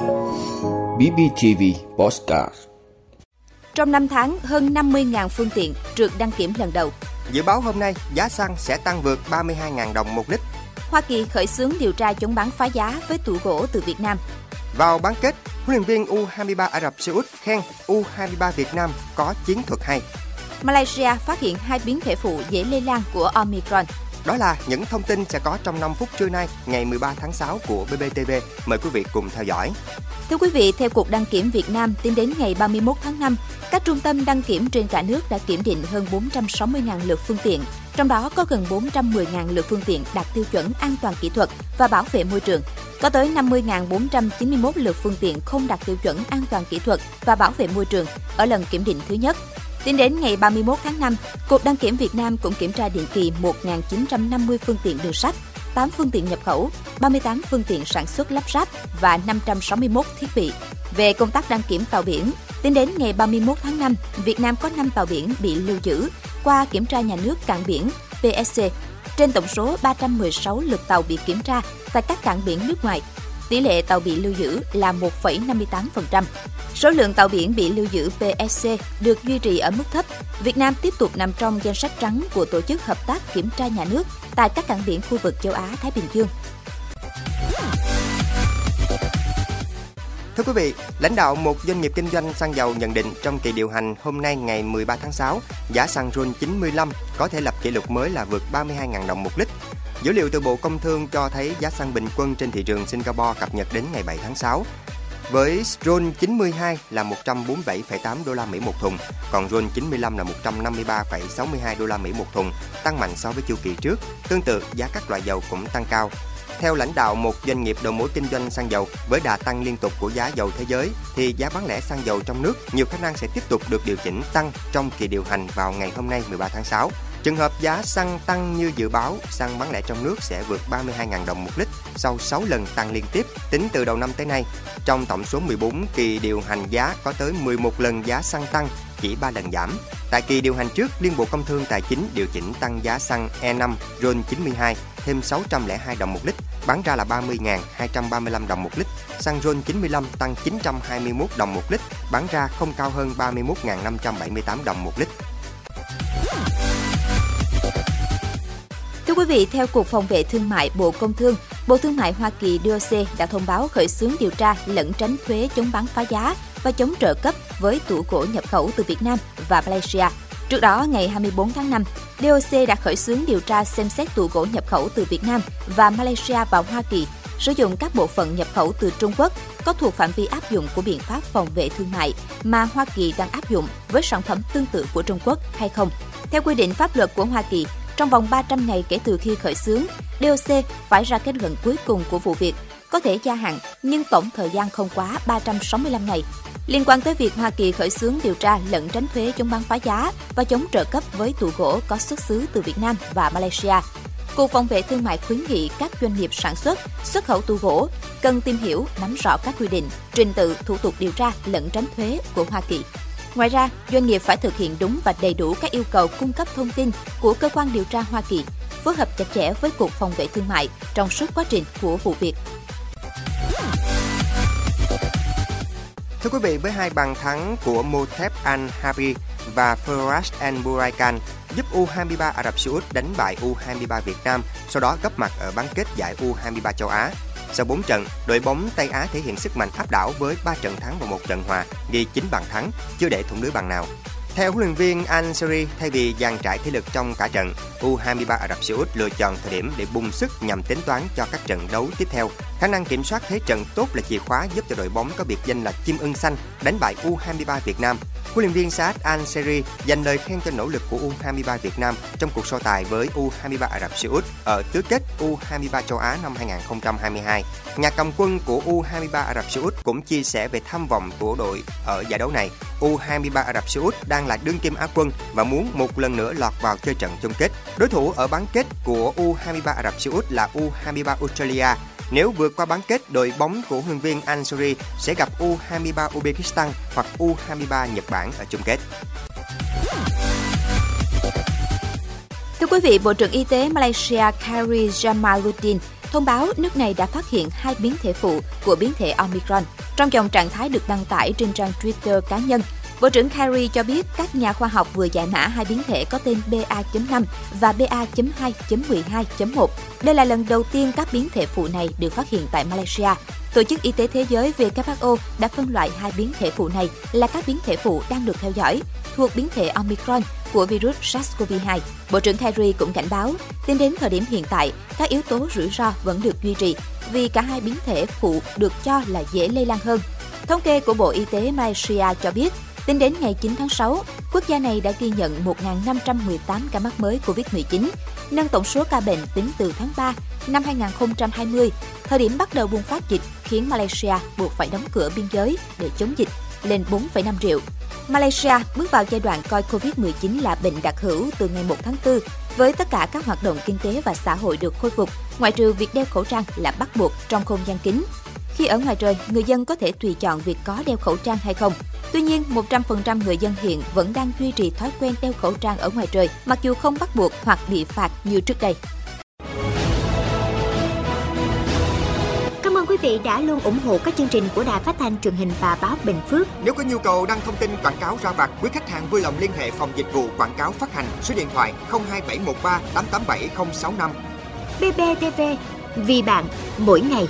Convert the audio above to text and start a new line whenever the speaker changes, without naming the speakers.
BBTV Postcard
Trong 5 tháng, hơn 50.000 phương tiện trượt đăng kiểm lần đầu.
Dự báo hôm nay giá xăng sẽ tăng vượt 32.000 đồng một lít.
Hoa Kỳ khởi xướng điều tra chống bán phá giá với tủ gỗ từ Việt Nam.
Vào bán kết, huấn luyện viên U23 Ả Rập Xê Út khen U23 Việt Nam có chiến thuật hay.
Malaysia phát hiện hai biến thể phụ dễ lây lan của Omicron.
Đó là những thông tin sẽ có trong 5 phút trưa nay, ngày 13 tháng 6 của BBTV. Mời quý vị cùng theo dõi.
Thưa quý vị, theo Cục Đăng kiểm Việt Nam, tính đến ngày 31 tháng 5, các trung tâm đăng kiểm trên cả nước đã kiểm định hơn 460.000 lượt phương tiện, trong đó có gần 410.000 lượt phương tiện đạt tiêu chuẩn an toàn kỹ thuật và bảo vệ môi trường. Có tới 50.491 lượt phương tiện không đạt tiêu chuẩn an toàn kỹ thuật và bảo vệ môi trường ở lần kiểm định thứ nhất. Tính đến ngày 31 tháng 5, Cục Đăng kiểm Việt Nam cũng kiểm tra định kỳ 1.950 phương tiện đường sắt, 8 phương tiện nhập khẩu, 38 phương tiện sản xuất lắp ráp và 561 thiết bị. Về công tác đăng kiểm tàu biển, tính đến ngày 31 tháng 5, Việt Nam có 5 tàu biển bị lưu giữ qua kiểm tra nhà nước cảng biển PSC. Trên tổng số 316 lượt tàu bị kiểm tra tại các cảng biển nước ngoài, tỷ lệ tàu bị lưu giữ là 1,58%. Số lượng tàu biển bị lưu giữ PSC được duy trì ở mức thấp. Việt Nam tiếp tục nằm trong danh sách trắng của Tổ chức Hợp tác Kiểm tra Nhà nước tại các cảng biển khu vực châu Á-Thái Bình Dương.
Thưa quý vị, lãnh đạo một doanh nghiệp kinh doanh xăng dầu nhận định trong kỳ điều hành hôm nay ngày 13 tháng 6, giá xăng RON 95 có thể lập kỷ lục mới là vượt 32.000 đồng một lít. Dữ liệu từ Bộ Công Thương cho thấy giá xăng bình quân trên thị trường Singapore cập nhật đến ngày 7 tháng 6 với RON 92 là 147,8 đô la Mỹ một thùng, còn RON 95 là 153,62 đô la Mỹ một thùng, tăng mạnh so với chu kỳ trước. Tương tự, giá các loại dầu cũng tăng cao. Theo lãnh đạo một doanh nghiệp đầu mối kinh doanh xăng dầu, với đà tăng liên tục của giá dầu thế giới, thì giá bán lẻ xăng dầu trong nước nhiều khả năng sẽ tiếp tục được điều chỉnh tăng trong kỳ điều hành vào ngày hôm nay 13 tháng 6. Trường hợp giá xăng tăng như dự báo, xăng bán lẻ trong nước sẽ vượt 32.000 đồng một lít sau 6 lần tăng liên tiếp tính từ đầu năm tới nay. Trong tổng số 14 kỳ điều hành giá có tới 11 lần giá xăng tăng, chỉ 3 lần giảm. Tại kỳ điều hành trước, Liên Bộ Công Thương Tài chính điều chỉnh tăng giá xăng E5 RON 92 thêm 602 đồng một lít, bán ra là 30.235 đồng một lít. Xăng RON 95 tăng 921 đồng một lít, bán ra không cao hơn 31.578 đồng một lít.
Thưa quý vị, theo Cục Phòng vệ Thương mại Bộ Công Thương, Bộ Thương mại Hoa Kỳ DOC đã thông báo khởi xướng điều tra lẫn tránh thuế chống bán phá giá và chống trợ cấp với tủ gỗ nhập khẩu từ Việt Nam và Malaysia. Trước đó, ngày 24 tháng 5, DOC đã khởi xướng điều tra xem xét tủ gỗ nhập khẩu từ Việt Nam và Malaysia vào Hoa Kỳ sử dụng các bộ phận nhập khẩu từ Trung Quốc có thuộc phạm vi áp dụng của biện pháp phòng vệ thương mại mà Hoa Kỳ đang áp dụng với sản phẩm tương tự của Trung Quốc hay không. Theo quy định pháp luật của Hoa Kỳ, trong vòng 300 ngày kể từ khi khởi xướng, DOC phải ra kết luận cuối cùng của vụ việc, có thể gia hạn nhưng tổng thời gian không quá 365 ngày. Liên quan tới việc Hoa Kỳ khởi xướng điều tra lẫn tránh thuế chống bán phá giá và chống trợ cấp với tủ gỗ có xuất xứ từ Việt Nam và Malaysia, Cục Phòng vệ Thương mại khuyến nghị các doanh nghiệp sản xuất, xuất khẩu tu gỗ cần tìm hiểu, nắm rõ các quy định, trình tự, thủ tục điều tra lẫn tránh thuế của Hoa Kỳ. Ngoài ra, doanh nghiệp phải thực hiện đúng và đầy đủ các yêu cầu cung cấp thông tin của cơ quan điều tra Hoa Kỳ, phối hợp chặt chẽ với Cục Phòng vệ Thương mại trong suốt quá trình của vụ việc.
Thưa quý vị, với hai bàn thắng của Motep Al-Habi và Faraz Al Buraikan giúp U23 Ả Rập Xê Út đánh bại U23 Việt Nam, sau đó gấp mặt ở bán kết giải U23 châu Á. Sau 4 trận, đội bóng Tây Á thể hiện sức mạnh áp đảo với 3 trận thắng và một trận hòa, ghi 9 bàn thắng, chưa để thủng lưới bàn nào. Theo huấn luyện viên Al Seri, thay vì dàn trải thể lực trong cả trận, U23 Ả Rập Xê Út lựa chọn thời điểm để bung sức nhằm tính toán cho các trận đấu tiếp theo. Khả năng kiểm soát thế trận tốt là chìa khóa giúp cho đội bóng có biệt danh là chim ưng xanh đánh bại U23 Việt Nam. Huấn luyện viên Saad Al Seri dành lời khen cho nỗ lực của U23 Việt Nam trong cuộc so tài với U23 Ả Rập Xê Út ở tứ kết U23 châu Á năm 2022. Nhà cầm quân của U23 Ả Rập Xê Út cũng chia sẻ về tham vọng của đội ở giải đấu này. U23 Ả Rập Xê Út đang là đương kim Á quân và muốn một lần nữa lọt vào chơi trận chung kết. Đối thủ ở bán kết của U23 Ả Rập Xê Út là U23 Australia nếu vượt qua bán kết, đội bóng của huấn viên Ansuri sẽ gặp U23 Uzbekistan hoặc U23 Nhật Bản ở chung kết.
Thưa quý vị, Bộ trưởng Y tế Malaysia Khairi Jamaluddin thông báo nước này đã phát hiện hai biến thể phụ của biến thể Omicron. Trong dòng trạng thái được đăng tải trên trang Twitter cá nhân, Bộ trưởng Kerry cho biết các nhà khoa học vừa giải mã hai biến thể có tên BA.5 và BA.2.12.1. Đây là lần đầu tiên các biến thể phụ này được phát hiện tại Malaysia. Tổ chức Y tế Thế giới WHO đã phân loại hai biến thể phụ này là các biến thể phụ đang được theo dõi, thuộc biến thể Omicron của virus SARS-CoV-2. Bộ trưởng Kerry cũng cảnh báo, tính đến thời điểm hiện tại, các yếu tố rủi ro vẫn được duy trì vì cả hai biến thể phụ được cho là dễ lây lan hơn. Thống kê của Bộ Y tế Malaysia cho biết, Tính đến ngày 9 tháng 6, quốc gia này đã ghi nhận 1.518 ca mắc mới COVID-19, nâng tổng số ca bệnh tính từ tháng 3 năm 2020, thời điểm bắt đầu bùng phát dịch khiến Malaysia buộc phải đóng cửa biên giới để chống dịch lên 4,5 triệu. Malaysia bước vào giai đoạn coi COVID-19 là bệnh đặc hữu từ ngày 1 tháng 4 với tất cả các hoạt động kinh tế và xã hội được khôi phục, ngoại trừ việc đeo khẩu trang là bắt buộc trong không gian kín. Khi ở ngoài trời, người dân có thể tùy chọn việc có đeo khẩu trang hay không. Tuy nhiên, 100% người dân hiện vẫn đang duy trì thói quen đeo khẩu trang ở ngoài trời, mặc dù không bắt buộc hoặc bị phạt như trước đây.
Cảm ơn quý vị đã luôn ủng hộ các chương trình của Đài Phát thanh truyền hình và báo Bình Phước.
Nếu có nhu cầu đăng thông tin quảng cáo ra vặt, quý khách hàng vui lòng liên hệ phòng dịch vụ quảng cáo phát hành số điện thoại 02713 887065.
BBTV, vì bạn, mỗi ngày.